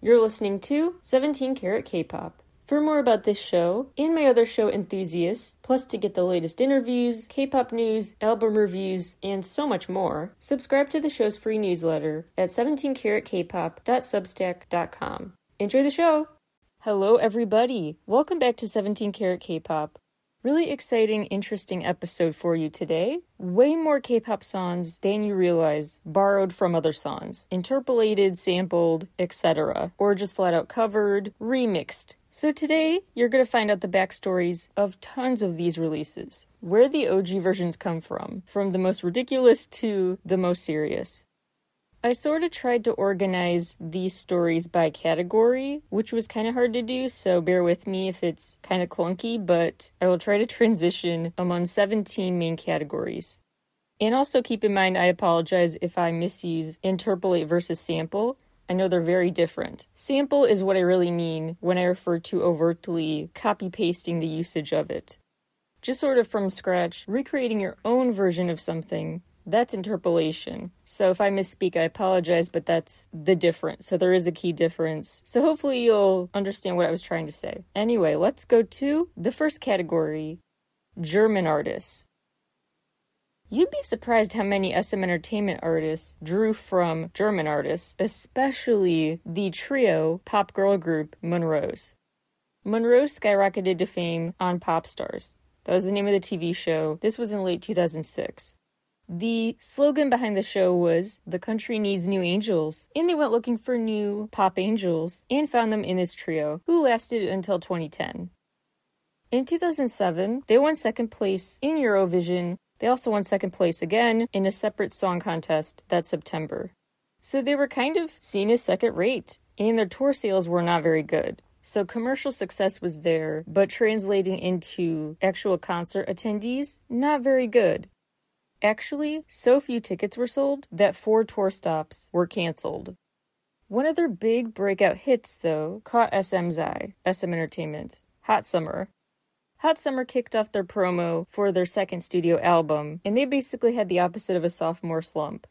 You're listening to 17 Karat K-Pop. For more about this show and my other show Enthusiasts, plus to get the latest interviews, K-pop news, album reviews, and so much more, subscribe to the show's free newsletter at 17karatkpop.substack.com. Enjoy the show! Hello everybody! Welcome back to 17 Karat K-Pop. Really exciting, interesting episode for you today. Way more K pop songs than you realize, borrowed from other songs, interpolated, sampled, etc., or just flat out covered, remixed. So today, you're going to find out the backstories of tons of these releases, where the OG versions come from, from the most ridiculous to the most serious. I sort of tried to organize these stories by category, which was kind of hard to do, so bear with me if it's kind of clunky, but I will try to transition among 17 main categories. And also keep in mind, I apologize if I misuse interpolate versus sample. I know they're very different. Sample is what I really mean when I refer to overtly copy pasting the usage of it. Just sort of from scratch, recreating your own version of something that's interpolation. So if I misspeak, I apologize, but that's the difference. So there is a key difference. So hopefully you'll understand what I was trying to say. Anyway, let's go to the first category German artists. You'd be surprised how many SM Entertainment artists drew from German artists, especially the trio pop girl group Monrose. Monrose skyrocketed to fame on Pop Stars. That was the name of the TV show. This was in late 2006. The slogan behind the show was The country needs new angels. And they went looking for new pop angels and found them in this trio, who lasted until 2010. In 2007, they won second place in Eurovision. They also won second place again in a separate song contest that September. So they were kind of seen as second rate, and their tour sales were not very good. So commercial success was there, but translating into actual concert attendees, not very good. Actually, so few tickets were sold that four tour stops were cancelled. One of their big breakout hits, though, caught SM's eye, SM Entertainment Hot Summer. Hot Summer kicked off their promo for their second studio album, and they basically had the opposite of a sophomore slump.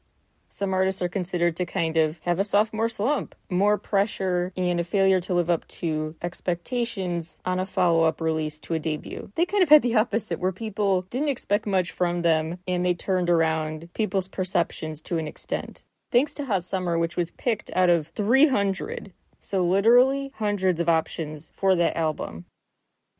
Some artists are considered to kind of have a sophomore slump, more pressure, and a failure to live up to expectations on a follow up release to a debut. They kind of had the opposite, where people didn't expect much from them and they turned around people's perceptions to an extent. Thanks to Hot Summer, which was picked out of 300, so literally hundreds of options for that album.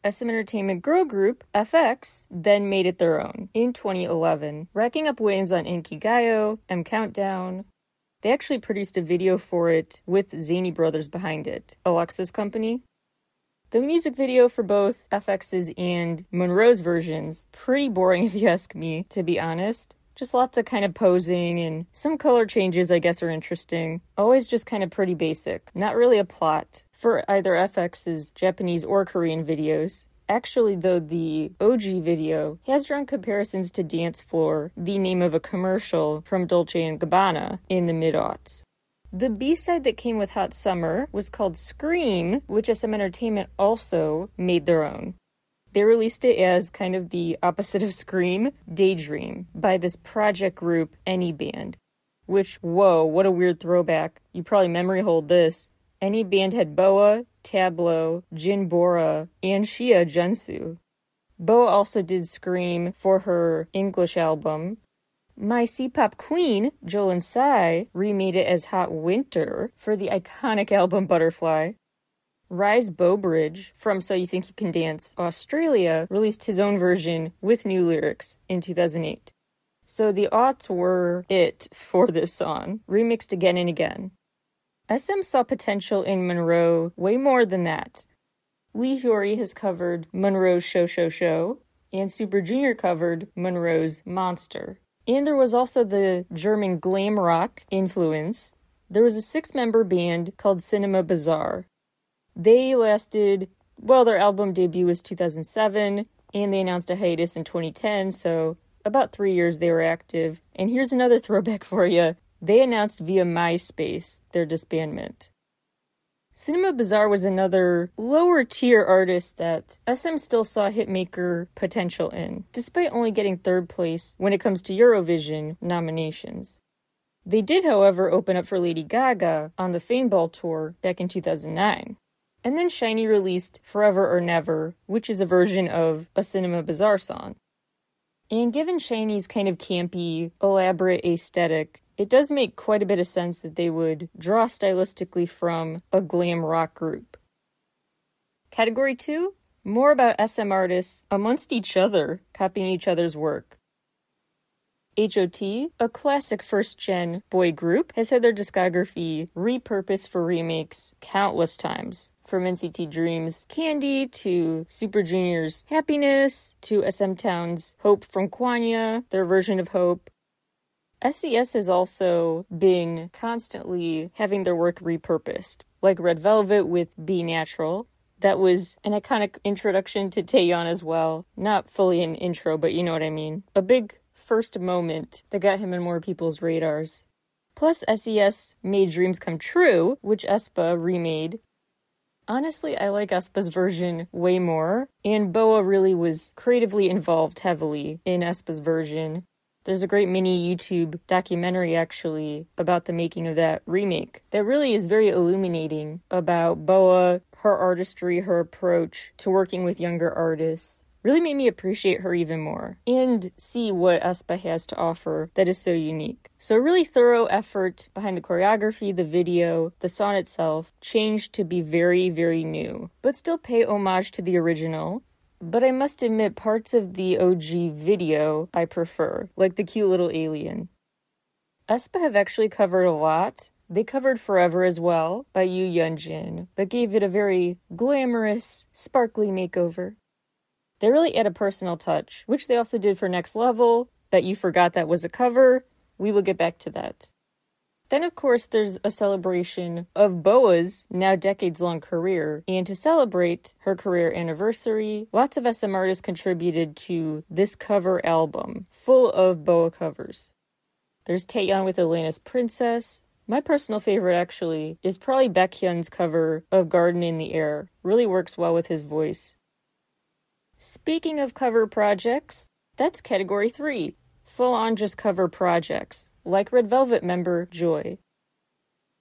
SM Entertainment girl group, f(x), then made it their own in 2011, racking up wins on Inkigayo, M Countdown. They actually produced a video for it with Zany Brothers behind it, Alexa's company. The music video for both f(x)'s and Monrose's versions, pretty boring if you ask me, to be honest. Just lots of kind of posing and some color changes, I guess, are interesting. Always just kind of pretty basic. Not really a plot for either f(x)'s Japanese or Korean videos. Actually, though, the OG video has drawn comparisons to Dance Floor, the name of a commercial from Dolce & Gabbana in the mid-aughts. The B-side that came with Hot Summer was called Scream, which SM Entertainment also made their own. They released it as kind of the opposite of Scream, Daydream, by this project group, AnyBand. Which, whoa, what a weird throwback. You probably memory hold this. AnyBand had BoA, Tablo, Jin Bora, and Xia Junsu. BoA also did Scream for her English album. My C-pop queen, Jolin Tsai, remade it as Hot Winter for the iconic album Butterfly. Rise Bowbridge from So You Think You Can Dance Australia released his own version with new lyrics in 2008. So the aughts were it for this song, remixed again and again. SM saw potential in Monrose way more than that. Lee Hyori has covered Monrose's Show Show Show, and Super Junior covered Monrose's Monster. And there was also the German glam rock influence. There was a six member band called Cinema Bizarre they lasted, well, their album debut was 2007, and they announced a hiatus in 2010, so about three years they were active. And here's another throwback for you they announced via MySpace their disbandment. Cinema Bizarre was another lower tier artist that SM still saw hitmaker potential in, despite only getting third place when it comes to Eurovision nominations. They did, however, open up for Lady Gaga on the Fame Ball tour back in 2009. And then SHINee released Forever or Never, which is a version of a Cinema Bizarre song. And given SHINee's kind of campy, elaborate aesthetic, it does make quite a bit of sense that they would draw stylistically from a glam rock group. Category 2 More about SM artists amongst each other, copying each other's work. HOT, a classic first gen boy group, has had their discography repurposed for remakes countless times. From NCT Dreams Candy to Super Junior's Happiness to SM Town's Hope from Kwangya, their version of Hope. SES has also been constantly having their work repurposed, like Red Velvet with Be Natural. That was an iconic introduction to Taeyong as well. Not fully an intro, but you know what I mean. A big first moment that got him in more people's radars. Plus, SES made Dreams Come True, which aespa remade. Honestly, I like aespa's version way more, and BoA really was creatively involved heavily in aespa's version. There's a great mini YouTube documentary actually about the making of that remake that really is very illuminating about BoA, her artistry, her approach to working with younger artists, really made me appreciate her even more and see what aespa has to offer that is so unique. So, a really thorough effort behind the choreography, the video, the song itself, changed to be very, very new, but still pay homage to the original. But I must admit, parts of the OG video I prefer, like the cute little alien. aespa have actually covered a lot, they covered Forever as well by Yoo Young-jin, but gave it a very glamorous, sparkly makeover. They really add a personal touch, which they also did for Next Level, but you forgot that was a cover. We will get back to that. Then, of course, there's a celebration of BoA's now decades long career. And to celebrate her career anniversary, lots of SM artists contributed to this cover album, full of BoA covers. There's Taeyeon with Atlantis Princess. My personal favorite, actually, is probably Baekhyun's cover of Garden in the Air. Really works well with his voice. Speaking of cover projects, that's category three full on just cover projects, like Red Velvet member Joy.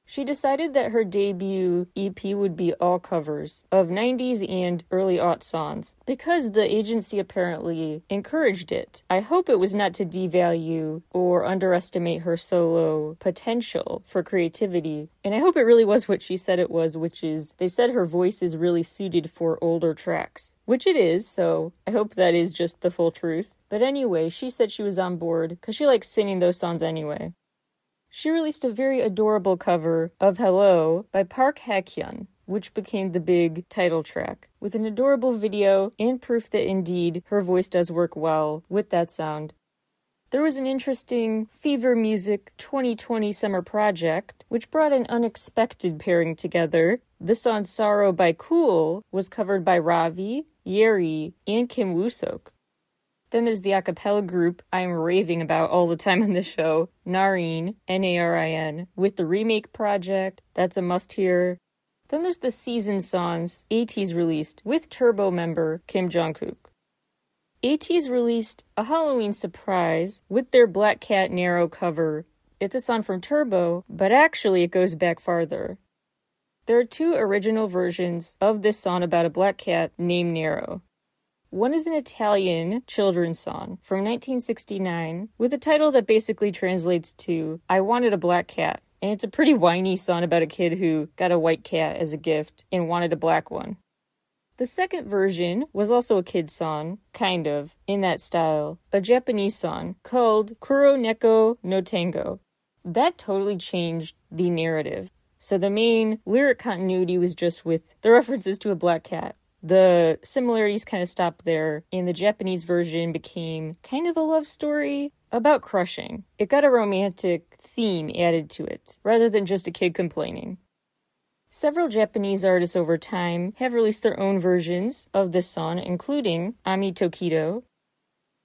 She decided that her debut EP would be all covers of 90s and early aught songs because the agency apparently encouraged it. I hope it was not to devalue or underestimate her solo potential for creativity. And I hope it really was what she said it was, which is they said her voice is really suited for older tracks, which it is, so I hope that is just the full truth. But anyway, she said she was on board because she likes singing those songs anyway she released a very adorable cover of Hello by Park Hye-kyung, which became the big title track, with an adorable video and proof that indeed her voice does work well with that sound. There was an interesting Fever Music 2020 summer project, which brought an unexpected pairing together. The song Sorrow by Cool was covered by Ravi, Yeri, and Kim Woo-sok. Then there's the a cappella group I'm raving about all the time on the show, Narin, N A R I N, with the remake project. That's a must hear. Then there's the season songs ATEEZ released with Turbo member Kim Jongkook. ATEEZ released a Halloween surprise with their Black Cat Nero cover. It's a song from Turbo, but actually it goes back farther. There are two original versions of this song about a black cat named Nero. One is an Italian children's song from 1969 with a title that basically translates to I Wanted a Black Cat. And it's a pretty whiny song about a kid who got a white cat as a gift and wanted a black one. The second version was also a kid's song, kind of, in that style, a Japanese song called Kuro Neko no Tango. That totally changed the narrative. So the main lyric continuity was just with the references to a black cat. The similarities kind of stopped there, and the Japanese version became kind of a love story about crushing. It got a romantic theme added to it, rather than just a kid complaining. Several Japanese artists over time have released their own versions of this song, including Ami Tokido.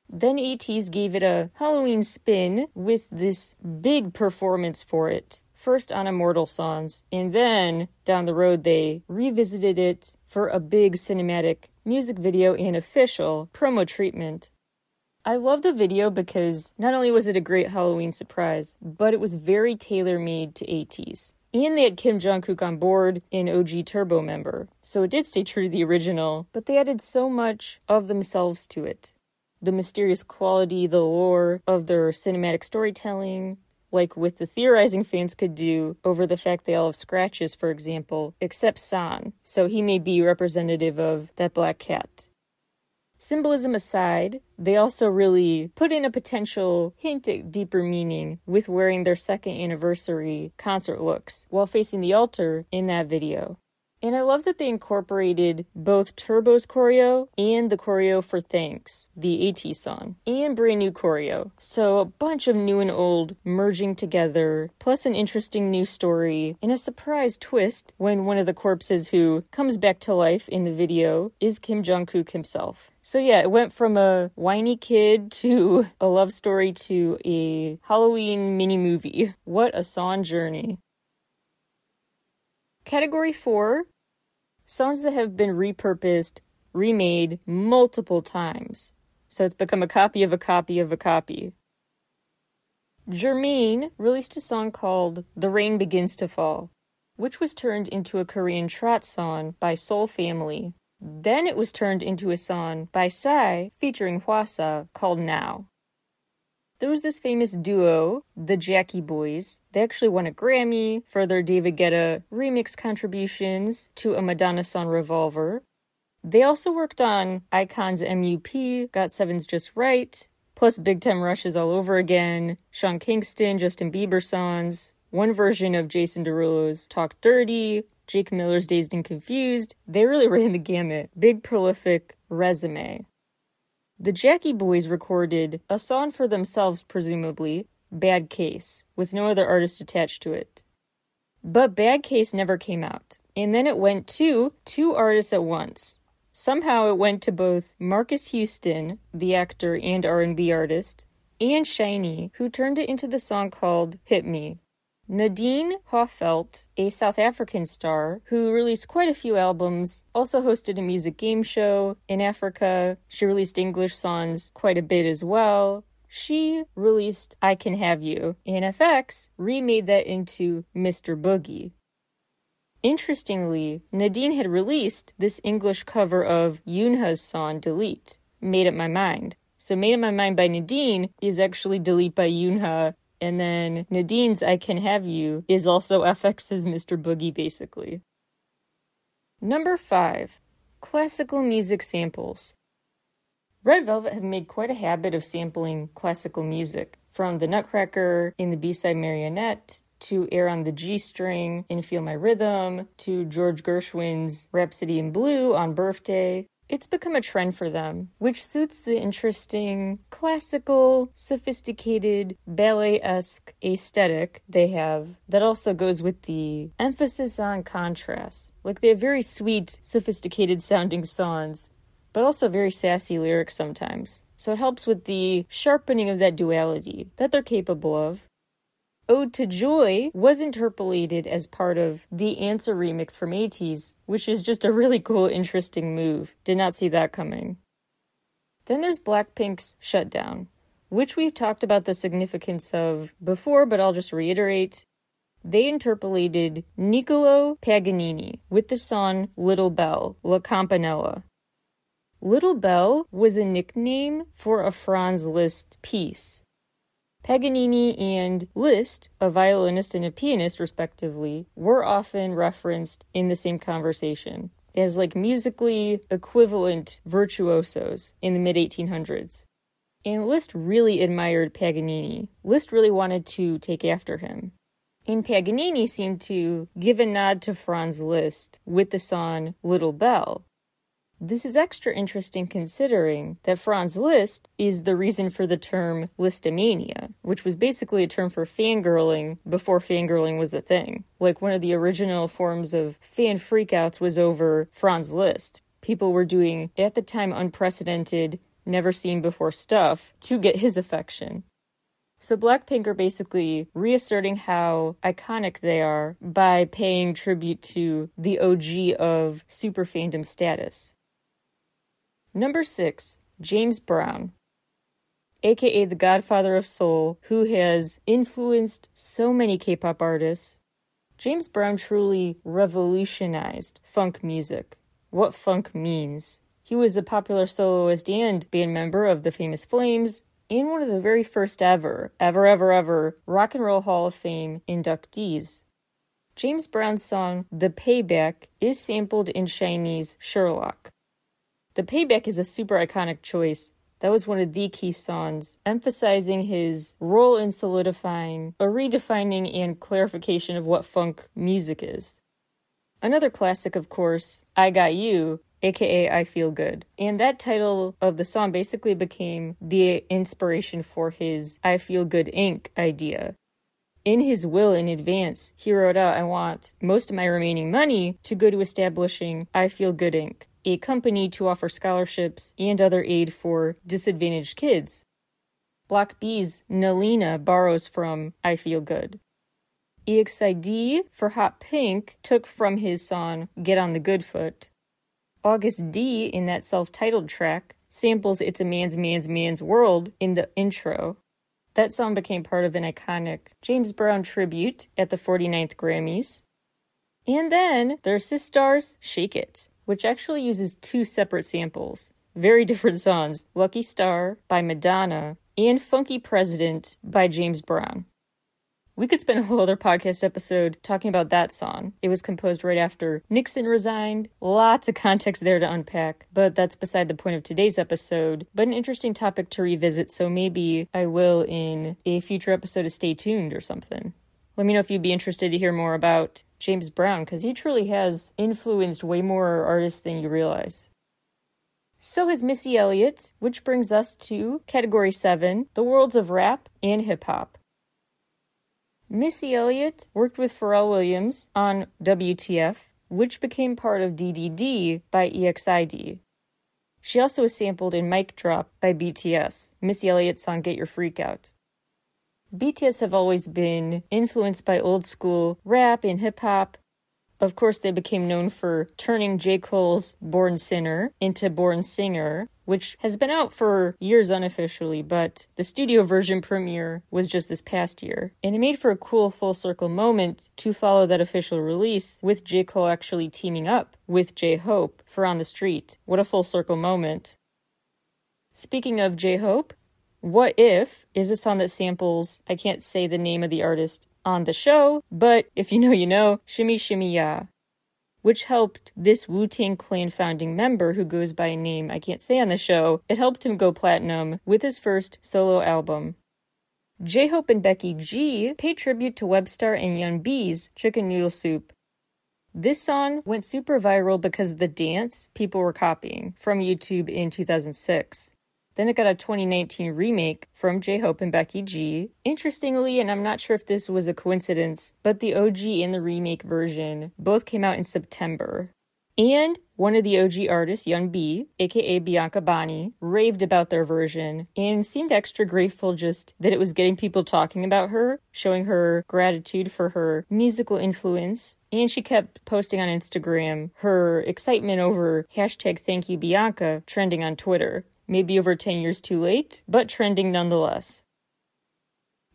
Then ATEEZ gave it a Halloween spin with this big performance for it first on Immortal Songs, and then down the road they revisited it for a big cinematic music video and official promo treatment. I love the video because not only was it a great Halloween surprise, but it was very tailor made to ATEEZ. And they had Kim Jong-kook on board, an OG Turbo member. So it did stay true to the original, but they added so much of themselves to it. The mysterious quality, the lore of their cinematic storytelling, like with the theorizing fans could do over the fact they all have scratches, for example, except San, so he may be representative of that black cat. Symbolism aside, they also really put in a potential hint at deeper meaning with wearing their second anniversary concert looks while facing the altar in that video. And I love that they incorporated both Turbo's choreo and the choreo for Thanks, the ATEEZ song, and brand new choreo. So a bunch of new and old merging together, plus an interesting new story, and a surprise twist when one of the corpses who comes back to life in the video is Kim Jong-kook himself. So yeah, it went from a whiny kid to a love story to a Halloween mini movie. What a song journey. Category 4 Songs that have been repurposed, remade multiple times. So it's become a copy of a copy of a copy. Jermaine released a song called The Rain Begins to Fall, which was turned into a Korean trot song by Soul Family. Then it was turned into a song by Psy featuring Hwasa called Now. There was this famous duo, the Jackie Boyz. They actually won a Grammy for their David Guetta remix contributions to a Madonna song Revolver. They also worked on Icon's MUP, Got7's Just Right, plus Big Time Rushes all over again, Sean Kingston, Justin Bieber songs, one version of Jason Derulo's Talk Dirty, Jake Miller's Dazed and Confused. They really ran the gamut. Big, prolific resume. The Jackie Boyz recorded a song for themselves, presumably, Bad Case, with no other artist attached to it. But Bad Case never came out. And then it went to two artists at once. Somehow it went to both Marques Houston, the actor and R&B artist, and SHINee, who turned it into the song called Hit Me. Nadine Hoffelt, a South African star who released quite a few albums, also hosted a music game show in Africa. She released English songs quite a bit as well. She released I Can Have You, and f(x) remade that into Mr. Boogie. Interestingly, Nadine had released this English cover of Younha's song Delete, Made Up My Mind. So Made Up My Mind by Nadine is actually Delete by Younha and then Nadine's I Can Have You is also f(x)'s Mr. Boogie, basically. Number 5 Classical Music Samples. Red Velvet have made quite a habit of sampling classical music, from the Nutcracker in the B side Marionette to Air on the G string in Feel My Rhythm to George Gershwin's Rhapsody in Blue on Birthday it's become a trend for them, which suits the interesting, classical, sophisticated, ballet esque aesthetic they have that also goes with the emphasis on contrast. Like they have very sweet, sophisticated sounding songs, but also very sassy lyrics sometimes. So it helps with the sharpening of that duality that they're capable of. Ode to Joy was interpolated as part of the Answer remix from ATEEZ, which is just a really cool, interesting move. Did not see that coming. Then there's Blackpink's Shutdown, which we've talked about the significance of before, but I'll just reiterate. They interpolated Niccolo Paganini with the song Little Bell, La Campanella. Little Bell was a nickname for a Franz Liszt piece. Paganini and Liszt, a violinist and a pianist, respectively, were often referenced in the same conversation as like musically equivalent virtuosos in the mid 1800s. And Liszt really admired Paganini. Liszt really wanted to take after him. And Paganini seemed to give a nod to Franz Liszt with the song Little Belle, this is extra interesting considering that Franz Liszt is the reason for the term Lisztomania, which was basically a term for fangirling before fangirling was a thing. Like one of the original forms of fan freakouts was over Franz Liszt. People were doing, at the time, unprecedented, never seen before stuff to get his affection. So Blackpink are basically reasserting how iconic they are by paying tribute to the OG of super fandom status. Number 6. James Brown. aka the godfather of soul, who has influenced so many K pop artists. James Brown truly revolutionized funk music, what funk means. He was a popular soloist and band member of the famous Flames, and one of the very first ever, ever, ever, ever Rock and Roll Hall of Fame inductees. James Brown's song The Payback is sampled in SHINee's Sherlock. The Payback is a super iconic choice. That was one of the key songs, emphasizing his role in solidifying a redefining and clarification of what funk music is. Another classic, of course, I Got You, aka I Feel Good. And that title of the song basically became the inspiration for his I Feel Good Inc. idea. In his will in advance, he wrote out, I want most of my remaining money to go to establishing I Feel Good Inc., a company to offer scholarships and other aid for disadvantaged kids. Block B's Nalina borrows from I Feel Good. EXID for Hot Pink took from his song Get on the Good Foot. August D in that self titled track samples It's a Man's Man's Man's World in the intro. That song became part of an iconic James Brown tribute at the 49th Grammys. And then there's Sistar's Shake It, which actually uses two separate samples. Very different songs Lucky Star by Madonna and Funky President by James Brown. We could spend a whole other podcast episode talking about that song. It was composed right after Nixon resigned. Lots of context there to unpack, but that's beside the point of today's episode. But an interesting topic to revisit, so maybe I will in a future episode of Stay Tuned or something. Let me know if you'd be interested to hear more about James Brown, because he truly has influenced way more artists than you realize. So has Missy Elliott, which brings us to category 7 the worlds of rap and hip hop. Missy Elliott worked with Pharrell Williams on WTF, which became part of DDD by EXID. She also was sampled in Mic Drop by BTS, Missy Elliott's song Get Your Freak Out. BTS have always been influenced by old school rap and hip hop, of course, they became known for turning J. Cole's Born Sinner into Born Singer, which has been out for years unofficially, but the studio version premiere was just this past year. And it made for a cool full circle moment to follow that official release with J. Cole actually teaming up with J Hope for On the Street. What a full circle moment. Speaking of J Hope, What If is a song that samples, I can't say the name of the artist on the show, but if you know, you know, Shimmy Shimmy Ya, which helped this Wu Tang Clan founding member who goes by a name I can't say on the show, it helped him go platinum with his first solo album. J Hope and Becky G paid tribute to Webstar and Young B's Chicken Noodle Soup. This song went super viral because of the dance people were copying from YouTube in 2006. Then it got a 2019 remake from J Hope and Becky G. Interestingly, and I'm not sure if this was a coincidence, but the OG and the remake version both came out in September. And one of the OG artists, Young B, aka Bianca Bonnie, raved about their version and seemed extra grateful just that it was getting people talking about her, showing her gratitude for her musical influence. And she kept posting on Instagram her excitement over hashtag thank you Bianca trending on Twitter maybe over 10 years too late, but trending nonetheless.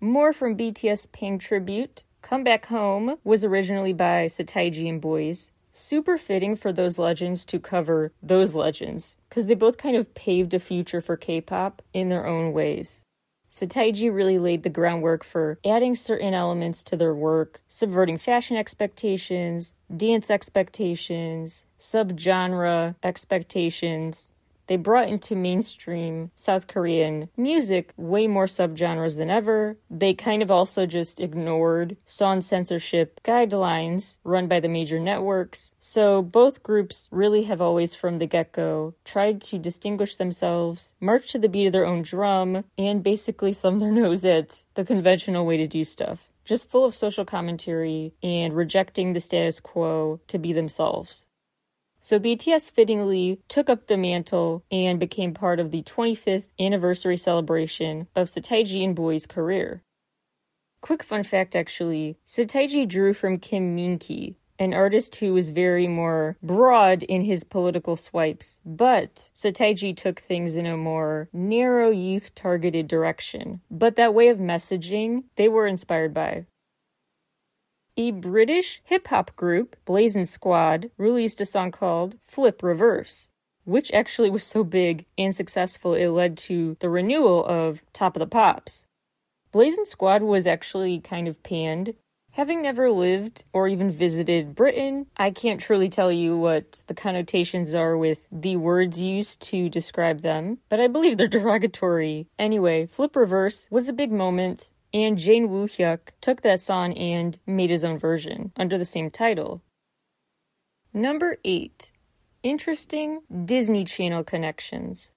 More from BTS paying tribute. Come Back Home was originally by Seo Taiji and Boys. Super fitting for those legends to cover those legends, because they both kind of paved a future for K pop in their own ways. Seo Taiji really laid the groundwork for adding certain elements to their work, subverting fashion expectations, dance expectations, subgenre expectations, they brought into mainstream South Korean music way more subgenres than ever. They kind of also just ignored song censorship guidelines run by the major networks. So both groups really have always from the get go tried to distinguish themselves, march to the beat of their own drum, and basically thumb their nose at the conventional way to do stuff just full of social commentary and rejecting the status quo to be themselves. So BTS fittingly took up the mantle and became part of the 25th anniversary celebration of Seo Taiji and Boy's career. Quick fun fact actually, Seo Taiji drew from Kim Min-ki, an artist who was very more broad in his political swipes, but Seo Taiji took things in a more narrow youth targeted direction. But that way of messaging, they were inspired by. A British hip hop group, Blazing Squad, released a song called Flip Reverse, which actually was so big and successful it led to the renewal of Top of the Pops. Blazing Squad was actually kind of panned. Having never lived or even visited Britain, I can't truly tell you what the connotations are with the words used to describe them, but I believe they're derogatory. Anyway, Flip Reverse was a big moment and Jang Woo-hyuk took that song and made his own version under the same title. Number 8. Interesting Disney Channel connections.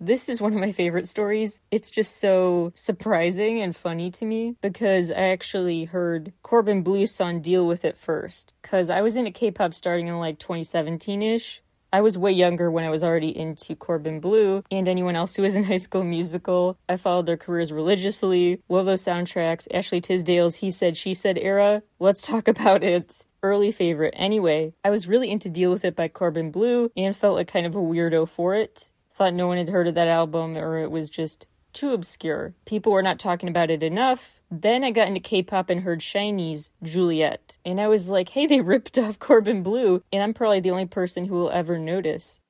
This is one of my favorite stories. It's just so surprising and funny to me because I actually heard Corbin Bleu's song deal with it first. Because I was into K pop starting in like 2017 ish, I was way younger when I was already into Corbin Bleu and anyone else who was in High School Musical. I followed their careers religiously. Love those soundtracks. Ashley Tisdale's He Said, She Said era. Let's talk about it. Early favorite. Anyway, I was really into Deal With It by Corbin Bleu and felt like kind of a weirdo for it. Thought no one had heard of that album or it was just too obscure. People were not talking about it enough. Then I got into K pop and heard SHINee's Juliet. And I was like, hey, they ripped off Corbin Bleu, and I'm probably the only person who will ever notice.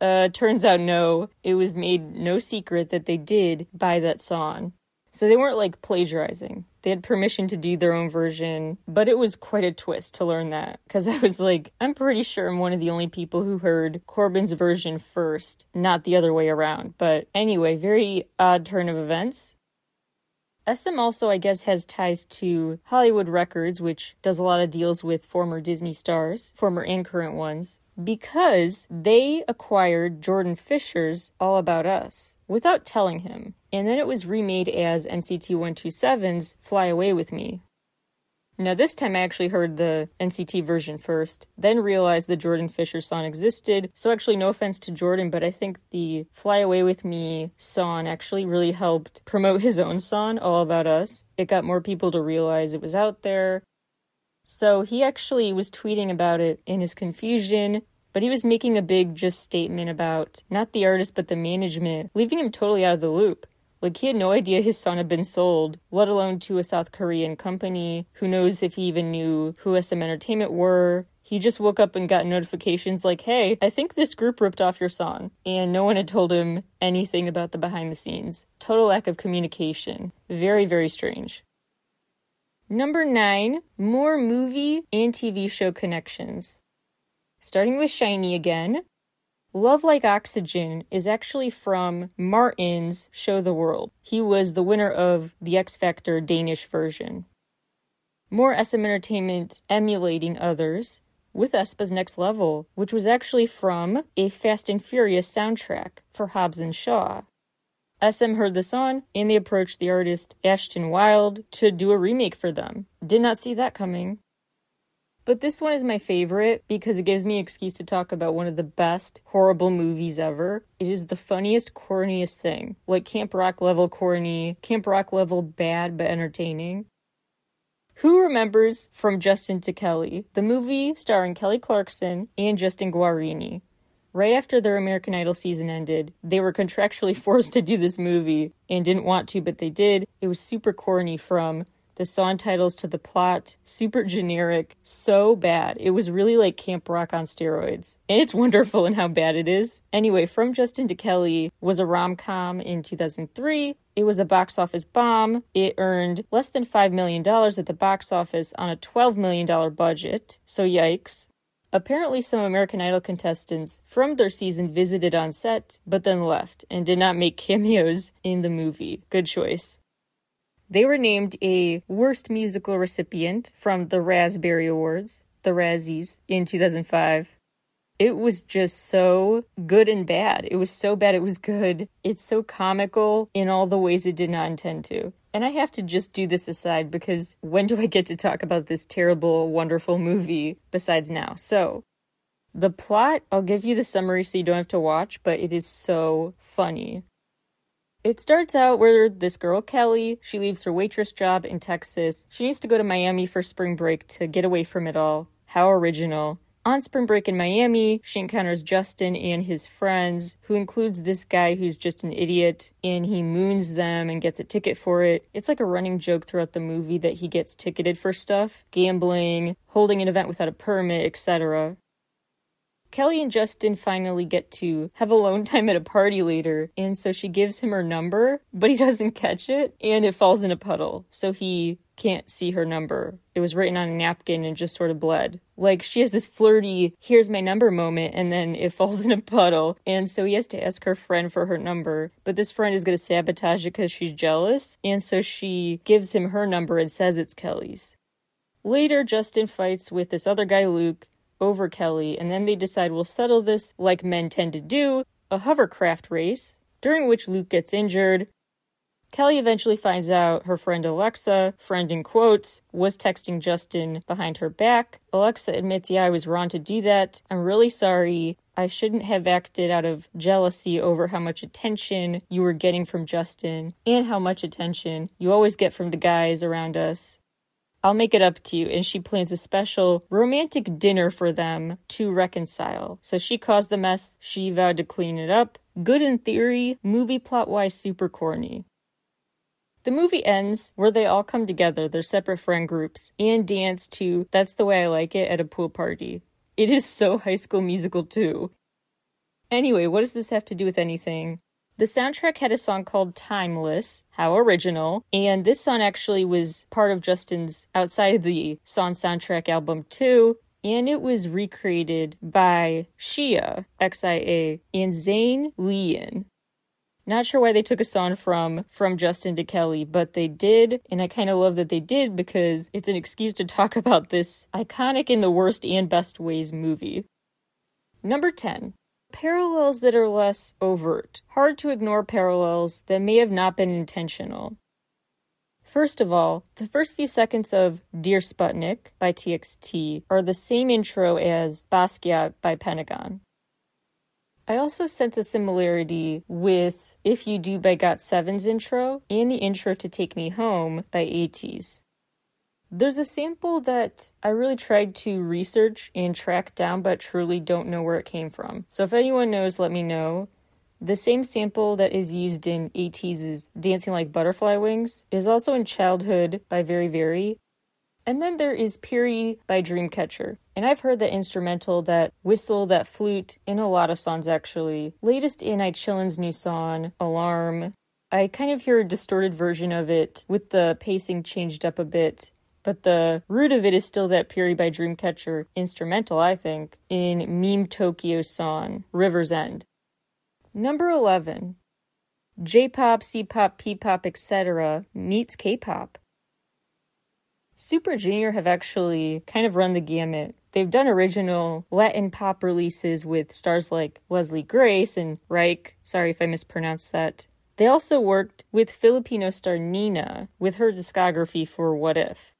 Uh, turns out no, it was made no secret that they did buy that song. So they weren't like plagiarizing. They had permission to do their own version, but it was quite a twist to learn that. Because I was like, I'm pretty sure I'm one of the only people who heard Corbin's version first, not the other way around. But anyway, very odd turn of events. SM also, I guess, has ties to Hollywood Records, which does a lot of deals with former Disney stars, former and current ones because they acquired Jordan Fisher's All About Us without telling him. And then it was remade as NCT 127's Fly Away With Me. Now, this time I actually heard the NCT version first, then realized the Jordan Fisher song existed. So, actually, no offense to Jordan, but I think the Fly Away With Me song actually really helped promote his own song, All About Us. It got more people to realize it was out there. So he actually was tweeting about it in his confusion, but he was making a big just statement about not the artist but the management, leaving him totally out of the loop. Like he had no idea his song had been sold, let alone to a South Korean company. Who knows if he even knew who SM Entertainment were. He just woke up and got notifications like, hey, I think this group ripped off your song. And no one had told him anything about the behind the scenes. Total lack of communication. Very, very strange. Number nine, more movie and TV show connections. Starting with SHINee again. Love Like Oxygen is actually from Martin's Show the World. He was the winner of the X Factor Danish version. More SM Entertainment emulating others with aespa's Next Level, which was actually from a Fast and Furious soundtrack for Hobbs and Shaw. SM heard the song and they approached the artist Ashton Wild to do a remake for them. Did not see that coming. But this one is my favorite because it gives me an excuse to talk about one of the best horrible movies ever. It is the funniest, corniest thing. Like Camp Rock level corny, Camp Rock level bad but entertaining. Who remembers From Justin to Kelly, the movie starring Kelly Clarkson and Justin Guarini? Right after their American Idol season ended, they were contractually forced to do this movie and didn't want to, but they did. It was super corny from the song titles to the plot, super generic, so bad. It was really like Camp Rock on steroids. And it's wonderful in how bad it is. Anyway, From Justin to Kelly was a rom com in 2003. It was a box office bomb. It earned less than $5 million at the box office on a $12 million budget. So, yikes. Apparently, some American Idol contestants from their season visited on set, but then left and did not make cameos in the movie. Good choice. They were named a Worst Musical recipient from the Raspberry Awards, the Razzies, in 2005. It was just so good and bad. It was so bad it was good. It's so comical in all the ways it did not intend to. And I have to just do this aside because when do I get to talk about this terrible, wonderful movie besides now? So, the plot, I'll give you the summary so you don't have to watch, but it is so funny. It starts out where this girl, Kelly, she leaves her waitress job in Texas. She needs to go to Miami for spring break to get away from it all. How original. On spring break in Miami, she encounters Justin and his friends, who includes this guy who's just an idiot, and he moons them and gets a ticket for it. It's like a running joke throughout the movie that he gets ticketed for stuff gambling, holding an event without a permit, etc. Kelly and Justin finally get to have alone time at a party later, and so she gives him her number, but he doesn't catch it, and it falls in a puddle, so he can't see her number. It was written on a napkin and just sort of bled. Like she has this flirty, here's my number moment, and then it falls in a puddle, and so he has to ask her friend for her number, but this friend is gonna sabotage it because she's jealous, and so she gives him her number and says it's Kelly's. Later, Justin fights with this other guy, Luke, over Kelly, and then they decide we'll settle this like men tend to do a hovercraft race, during which Luke gets injured. Kelly eventually finds out her friend Alexa, friend in quotes, was texting Justin behind her back. Alexa admits, Yeah, I was wrong to do that. I'm really sorry. I shouldn't have acted out of jealousy over how much attention you were getting from Justin and how much attention you always get from the guys around us. I'll make it up to you. And she plans a special romantic dinner for them to reconcile. So she caused the mess. She vowed to clean it up. Good in theory, movie plot wise, super corny. The movie ends where they all come together, their separate friend groups, and dance to That's the Way I Like It at a pool party. It is so high school musical, too. Anyway, what does this have to do with anything? The soundtrack had a song called Timeless, how original, and this song actually was part of Justin's outside of the song soundtrack album too, and it was recreated by Xia, X-I-A, and Zhang Liyin. Not sure why they took a song from from Justin to Kelly, but they did, and I kind of love that they did because it's an excuse to talk about this iconic in the worst and best ways movie. Number 10 parallels that are less overt, hard to ignore parallels that may have not been intentional. First of all, the first few seconds of Dear Sputnik by TXT are the same intro as Basquiat by Pentagon. I also sense a similarity with If You Do by GOT7's intro and the intro to Take Me Home by ATEEZ. There's a sample that I really tried to research and track down, but truly don't know where it came from. So if anyone knows, let me know. The same sample that is used in ATEEZ's Dancing Like Butterfly Wings is also in Childhood by VERIVERY. And then there is Piri by Dreamcatcher. And I've heard that instrumental, that whistle, that flute in a lot of songs actually. Latest in Ed Sheeran's new song, Alarm. I kind of hear a distorted version of it with the pacing changed up a bit but the root of it is still that Piri by Dreamcatcher instrumental, I think, in Meme Tokyo song, River's End. Number 11. J-pop, C-pop, P-pop, etc. meets K-pop. Super Junior have actually kind of run the gamut. They've done original Latin pop releases with stars like Leslie Grace and Reik. Sorry if I mispronounced that. They also worked with Filipino star Nina with her discography for What If.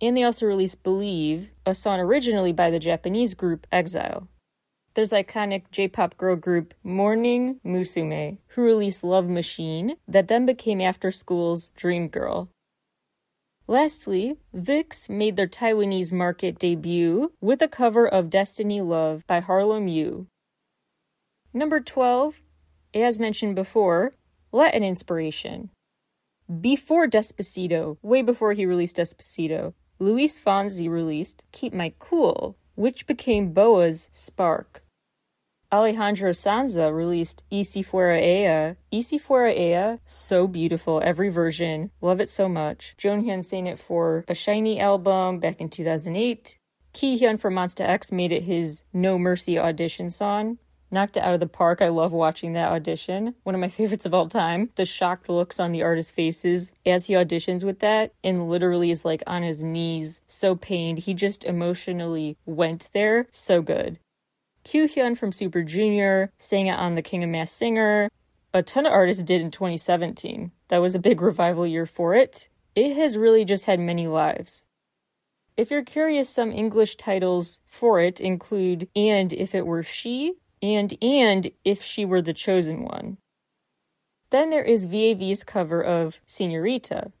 And they also released Believe, a song originally by the Japanese group Exile. There's iconic J-pop girl group Morning Musume, who released Love Machine, that then became After School's Dream Girl. Lastly, VIXX made their Taiwanese market debut with a cover of Destiny Love by Harlem Yu. Number 12, as mentioned before, Latin inspiration. Before Despacito, way before he released Despacito, Luis Fonsi released Keep My Cool, which became BoA's Spark. Alejandro Sanz released Y Si Fuera Ella. Si Fuera so beautiful, every version, love it so much. Jonghyun sang it for a SHINee album back in 2008. Kihyun from Monsta X made it his No Mercy audition song knocked it out of the park. I love watching that audition. One of my favorites of all time. The shocked looks on the artist's faces as he auditions with that and literally is like on his knees, so pained. He just emotionally went there. So good. Kyuhyun from Super Junior sang it on The King of Mask Singer. A ton of artists did in 2017. That was a big revival year for it. It has really just had many lives. If you're curious, some English titles for it include And If It Were She, and and if she were the chosen one. Then there is VAV's cover of Senorita.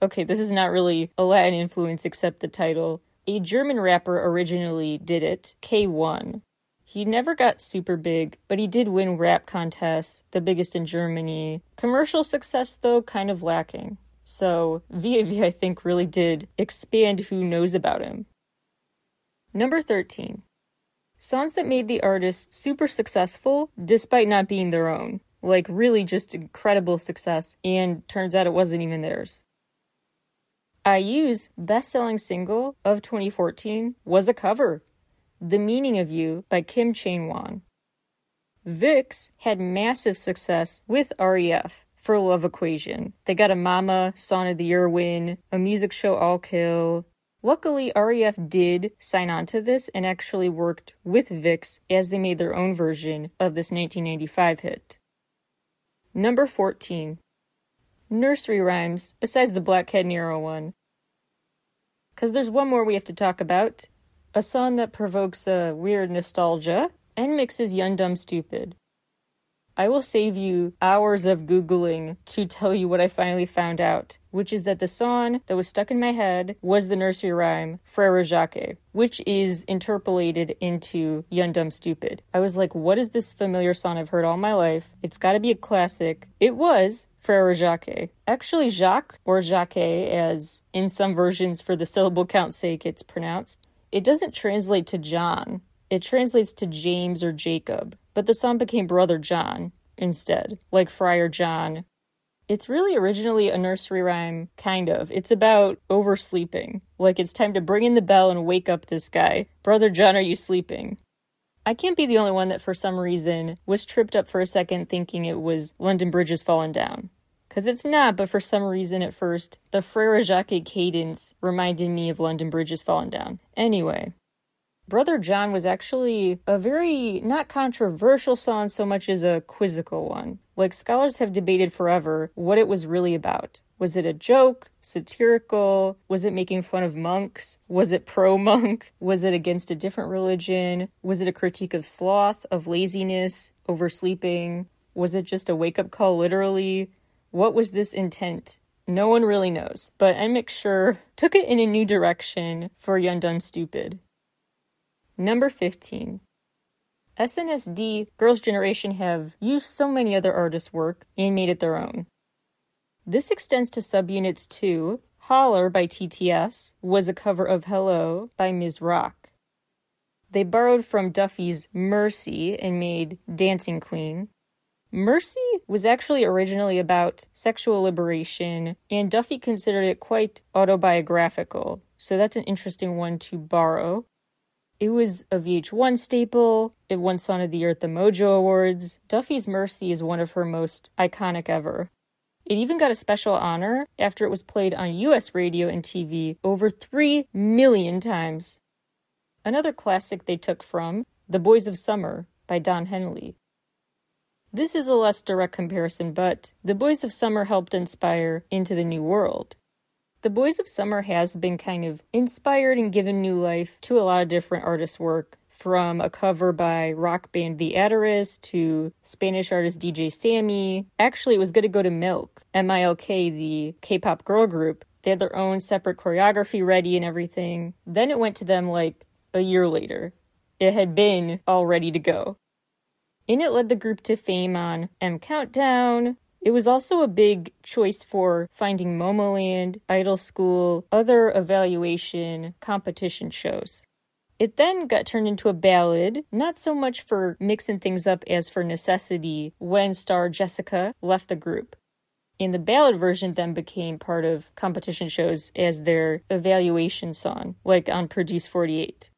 Okay, this is not really a Latin influence except the title. A German rapper originally did it, K1. He never got super big, but he did win rap contests, the biggest in Germany. Commercial success, though, kind of lacking. So, VAV, I think, really did expand who knows about him. Number 13. Songs that made the artist super successful despite not being their own. Like, really just incredible success, and turns out it wasn't even theirs. IU's best selling single of 2014 was a cover, The Meaning of You by Kim Chang-wan. VIXX had massive success with REF for Love Equation. They got a Mama, Song of the Year win, a music show All Kill. Luckily, REF did sign on to this and actually worked with VIXX as they made their own version of this 1995 hit. Number 14 nursery rhymes besides the Black Cat Nero one. Because there's one more we have to talk about a song that provokes a weird nostalgia and mixes Young Dumb Stupid. I will save you hours of Googling to tell you what I finally found out, which is that the song that was stuck in my head was the nursery rhyme Frere Jacques, which is interpolated into Young Dumb Stupid. I was like, what is this familiar song I've heard all my life? It's gotta be a classic. It was Frere Jacques. Actually, Jacques, or Jacques, as in some versions for the syllable count sake it's pronounced, it doesn't translate to John. It translates to James or Jacob but the son became Brother John instead, like Friar John. It's really originally a nursery rhyme, kind of. It's about oversleeping. Like it's time to bring in the bell and wake up this guy. Brother John, are you sleeping? I can't be the only one that for some reason was tripped up for a second thinking it was London Bridge has fallen down. Because it's not, but for some reason at first, the Frere Jacques cadence reminded me of London Bridge has fallen down. Anyway, Brother John was actually a very not controversial song so much as a quizzical one. Like scholars have debated forever what it was really about. Was it a joke? Satirical? Was it making fun of monks? Was it pro monk? Was it against a different religion? Was it a critique of sloth, of laziness, oversleeping? Was it just a wake up call literally? What was this intent? No one really knows, but Make Sure took it in a new direction for Young Dumb Stupid. Number 15. SNSD, Girls' Generation have used so many other artists' work and made it their own. This extends to subunits too. Holler by TTS was a cover of Hello by Ms. Rock. They borrowed from Duffy's Mercy and made Dancing Queen. Mercy was actually originally about sexual liberation, and Duffy considered it quite autobiographical, so that's an interesting one to borrow. It was a VH1 staple. It won Song of the Year at the Mojo Awards. Duffy's Mercy is one of her most iconic ever. It even got a special honor after it was played on US radio and TV over 3 million times. Another classic they took from The Boys of Summer by Don Henley. This is a less direct comparison, but The Boys of Summer helped inspire Into the New World. The Boys of Summer has been kind of inspired and given new life to a lot of different artists' work, from a cover by rock band The Ataris to Spanish artist DJ Sammy. Actually, it was going to go to Milk, M I L K, the K pop girl group. They had their own separate choreography ready and everything. Then it went to them like a year later. It had been all ready to go. In it led the group to fame on M Countdown, it was also a big choice for finding Momoland, Idol School, other evaluation competition shows. It then got turned into a ballad, not so much for mixing things up as for necessity, when star Jessica left the group. And the ballad version then became part of competition shows as their evaluation song, like on Produce 48.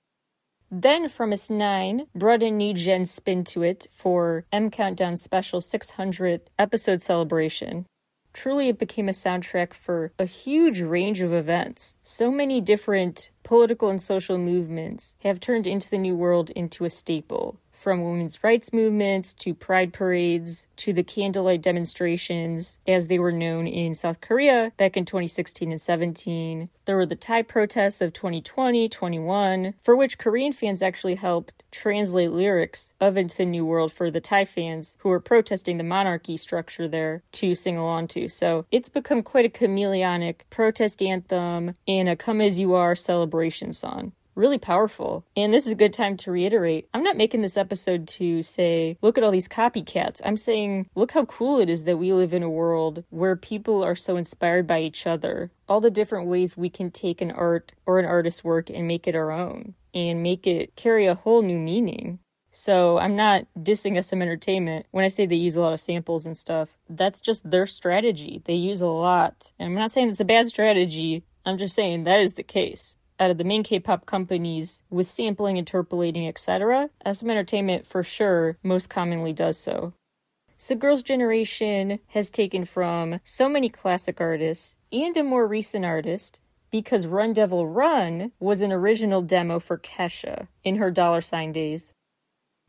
Then fromis_9 brought a new gen spin to it for M Countdown Special 600 episode celebration. Truly, it became a soundtrack for a huge range of events. So many different political and social movements have turned into the New World into a staple from women's rights movements to pride parades to the candlelight demonstrations as they were known in South Korea back in 2016 and 17. There were the Thai protests of 2020, 21, for which Korean fans actually helped translate lyrics of Into the New World for the Thai fans who were protesting the monarchy structure there to sing along to. So it's become quite a chameleonic protest anthem and a come as you are celebration song really powerful. And this is a good time to reiterate I'm not making this episode to say, look at all these copycats. I'm saying, look how cool it is that we live in a world where people are so inspired by each other. All the different ways we can take an art or an artist's work and make it our own and make it carry a whole new meaning. So I'm not dissing SM Entertainment when I say they use a lot of samples and stuff. That's just their strategy. They use a lot. And I'm not saying it's a bad strategy. I'm just saying that is the case out of the main K-pop companies with sampling, interpolating, etc., SM Entertainment for sure most commonly does so. So Girls' Generation has taken from so many classic artists and a more recent artist because Run Devil Run was an original demo for Kesha in her dollar sign days.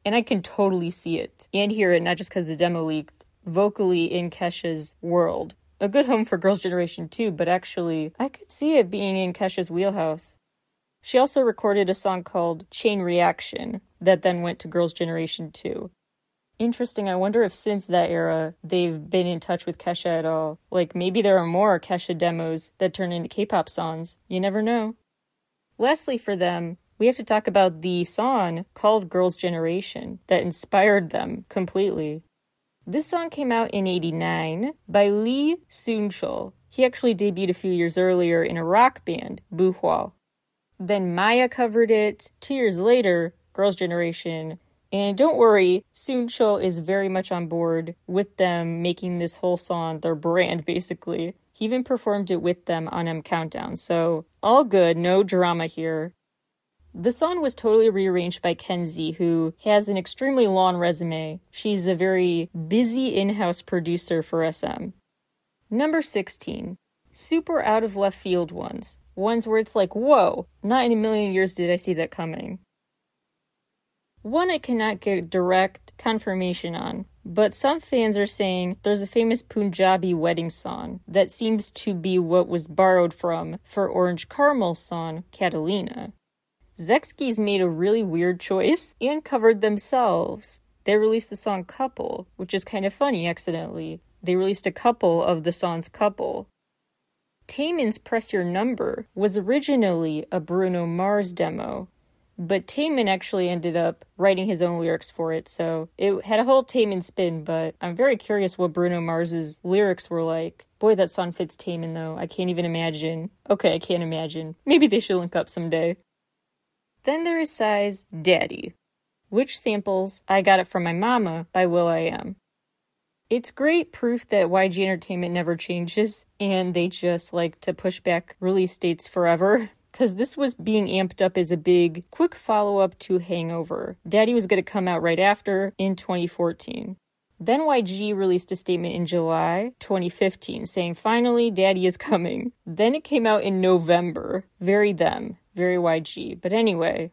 And I can totally see it and hear it, not just because the demo leaked, vocally in Kesha's world a good home for Girls' Generation too, but actually, I could see it being in Kesha's wheelhouse. She also recorded a song called Chain Reaction that then went to Girls' Generation 2. Interesting, I wonder if since that era they've been in touch with Kesha at all. Like maybe there are more Kesha demos that turn into K pop songs. You never know. Lastly, for them, we have to talk about the song called Girls' Generation that inspired them completely. This song came out in 89 by Lee Seung-chul. He actually debuted a few years earlier in a rock band, Boohwal. Then Maya covered it. Two years later, Girls' Generation. And don't worry, Seung-chul is very much on board with them making this whole song their brand, basically. He even performed it with them on M Countdown, so all good, no drama here. The song was totally rearranged by Kenzie, who has an extremely long resume. She's a very busy in house producer for SM. Number 16. Super out of left field ones. Ones where it's like, whoa, not in a million years did I see that coming. One I cannot get direct confirmation on, but some fans are saying there's a famous Punjabi wedding song that seems to be what was borrowed from for Orange Caramel's song Catalina. Sechs Kies made a really weird choice and covered themselves. They released the song Couple, which is kind of funny accidentally. They released a couple of the song's Couple. Taemin's Press Your Number was originally a Bruno Mars demo, but Taemin actually ended up writing his own lyrics for it, so it had a whole Taemin spin, but I'm very curious what Bruno Mars's lyrics were like. Boy, that song fits Taemin though. I can't even imagine. Okay, I can't imagine. Maybe they should link up someday. Then there is PSY's Daddy, which samples I Got It From My Mama by will.i.am. It's great proof that YG Entertainment never changes and they just like to push back release dates forever. Because this was being amped up as a big, quick follow up to Hangover. Daddy was going to come out right after in 2014. Then YG released a statement in July 2015 saying, finally, Daddy is coming. Then it came out in November. Very them very YG. But anyway,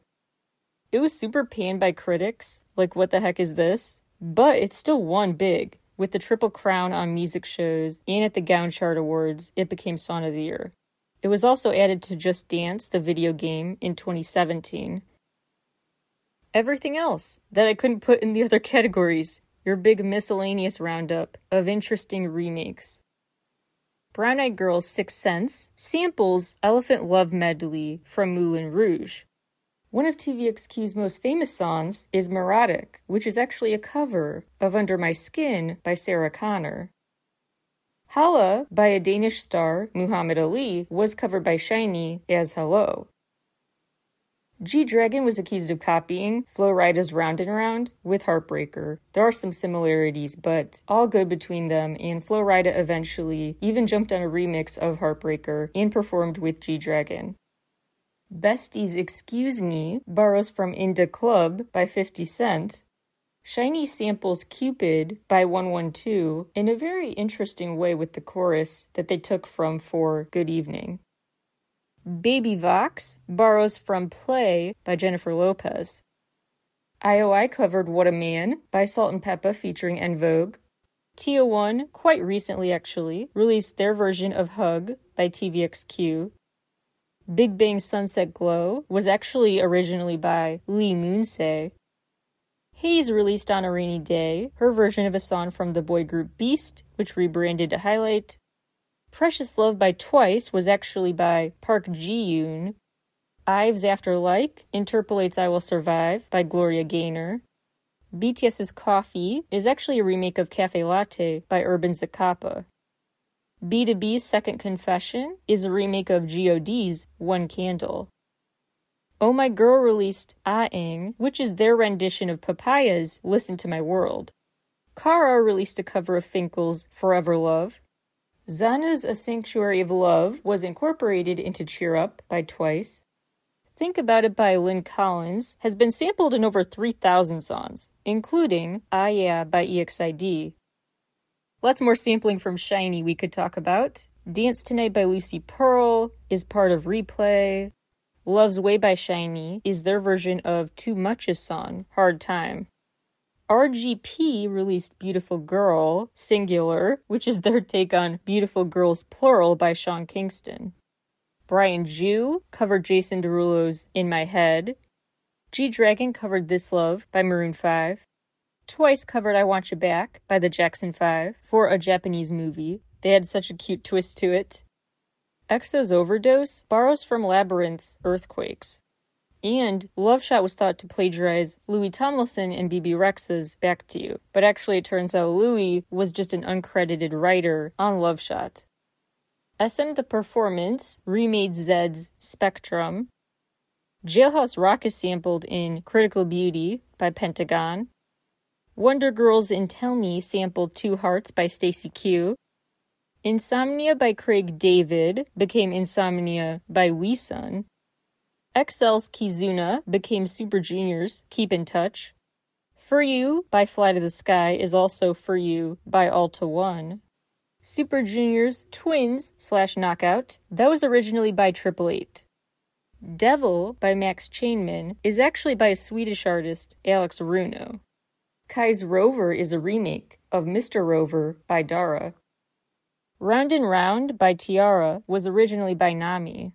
it was super panned by critics. Like, what the heck is this? But it still won big. With the Triple Crown on music shows and at the Gaon Chart Awards, it became Song of the Year. It was also added to Just Dance, the video game, in 2017. Everything else that I couldn't put in the other categories. Your big miscellaneous roundup of interesting remakes. Brown Eyed Girl's Sixth Sense samples Elephant Love Medley from Moulin Rouge. One of TVXQ's most famous songs is Neurotic, which is actually a cover of Under My Skin by Sarah Connor. Hala by a Danish star, Muhammad Ali, was covered by SHINee as Hello. G Dragon was accused of copying Flo Rida's Round and Round with Heartbreaker. There are some similarities, but all good between them, and Flo Rida eventually even jumped on a remix of Heartbreaker and performed with G Dragon. Besties Excuse Me borrows from In Da Club by 50 Cent. SHINee samples Cupid by 112 in a very interesting way with the chorus that they took from for Good Evening. Baby Vox borrows from Play by Jennifer Lopez. IOI covered What a Man by Salt-N-Pepa featuring En Vogue. TO1, quite recently actually, released their version of Hug by TVXQ. Big Bang Sunset Glow was actually originally by Lee Moon-sae. Heize released on a rainy day, her version of a song from the boy group Beast, which rebranded to Highlight. Precious Love by Twice was actually by Park Ji Yoon. IVE's After Like interpolates I Will Survive by Gloria Gaynor. BTS's Coffee is actually a remake of Cafe Latte by Urban Zacapa. BTOB's Second Confession is a remake of GOD's One Candle. Oh My Girl released Ah Ing, which is their rendition of Papaya's Listen to My World. Kara released a cover of Fin.K.L's Forever Love. Zana's A Sanctuary of Love was incorporated into Cheer Up by Twice. Think About It by Lyn Collins has been sampled in over 3,000 songs, including Ah Yeah by EXID. Lots more sampling from SHINee we could talk about. Dance Tonight by Lucy Pearl is part of Replay. Love's Way by SHINee is their version of Too Much's song, Hard Time. RGP released Beautiful Girl, singular, which is their take on Beautiful Girls, plural, by Sean Kingston. Brian Joo covered Jason Derulo's In My Head. G Dragon covered This Love by Maroon 5. Twice covered I Want You Back by the Jackson 5 for a Japanese movie. They had such a cute twist to it. EXO's Overdose borrows from Labrinth's Earthquakes. And Love Shot was thought to plagiarize Louis Tomlinson and Bebe Rex's Back to You, but actually it turns out Louis was just an uncredited writer on Love Shot. SM The Performance remade Zedd's Spectrum. Jailhouse Rock is sampled in Critical Beauty by Pentagon. Wonder Girls in Tell Me sampled Two Hearts by Stacey Q. Insomnia by Craig David became Insomnia by Wheesung. XL's Kizuna became Super Junior's Keep in Touch. For You by Fly to the Sky is also For You by Alta One. Super Junior's Twins slash Knockout, that was originally by Triple Eight. Devil by Max Changmin is actually by a Swedish artist, Alex Runo. Kai's Rover is a remake of Mr. Rover by Dara. Round and Round by T-ara was originally by Nami.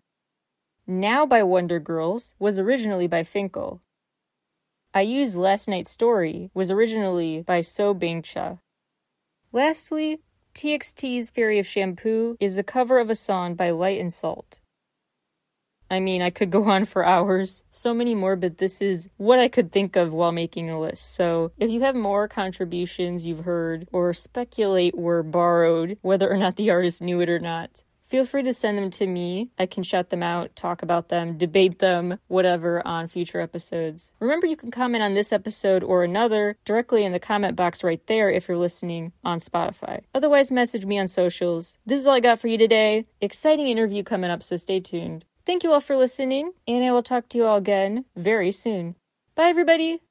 Now by Wonder Girls was originally by Fin.K.L. IU's Last Night Story was originally by Sobangcha. Lastly, TXT's Fairy of Shampoo is a cover of a song by Light and Salt. I mean, I could go on for hours, so many more, but this is what I could think of while making a list. So if you have more contributions you've heard or speculate were borrowed, whether or not the artist knew it or not, feel free to send them to me. I can shout them out, talk about them, debate them, whatever on future episodes. Remember, you can comment on this episode or another directly in the comment box right there if you're listening on Spotify. Otherwise, message me on socials. This is all I got for you today. Exciting interview coming up, so stay tuned. Thank you all for listening, and I will talk to you all again very soon. Bye, everybody!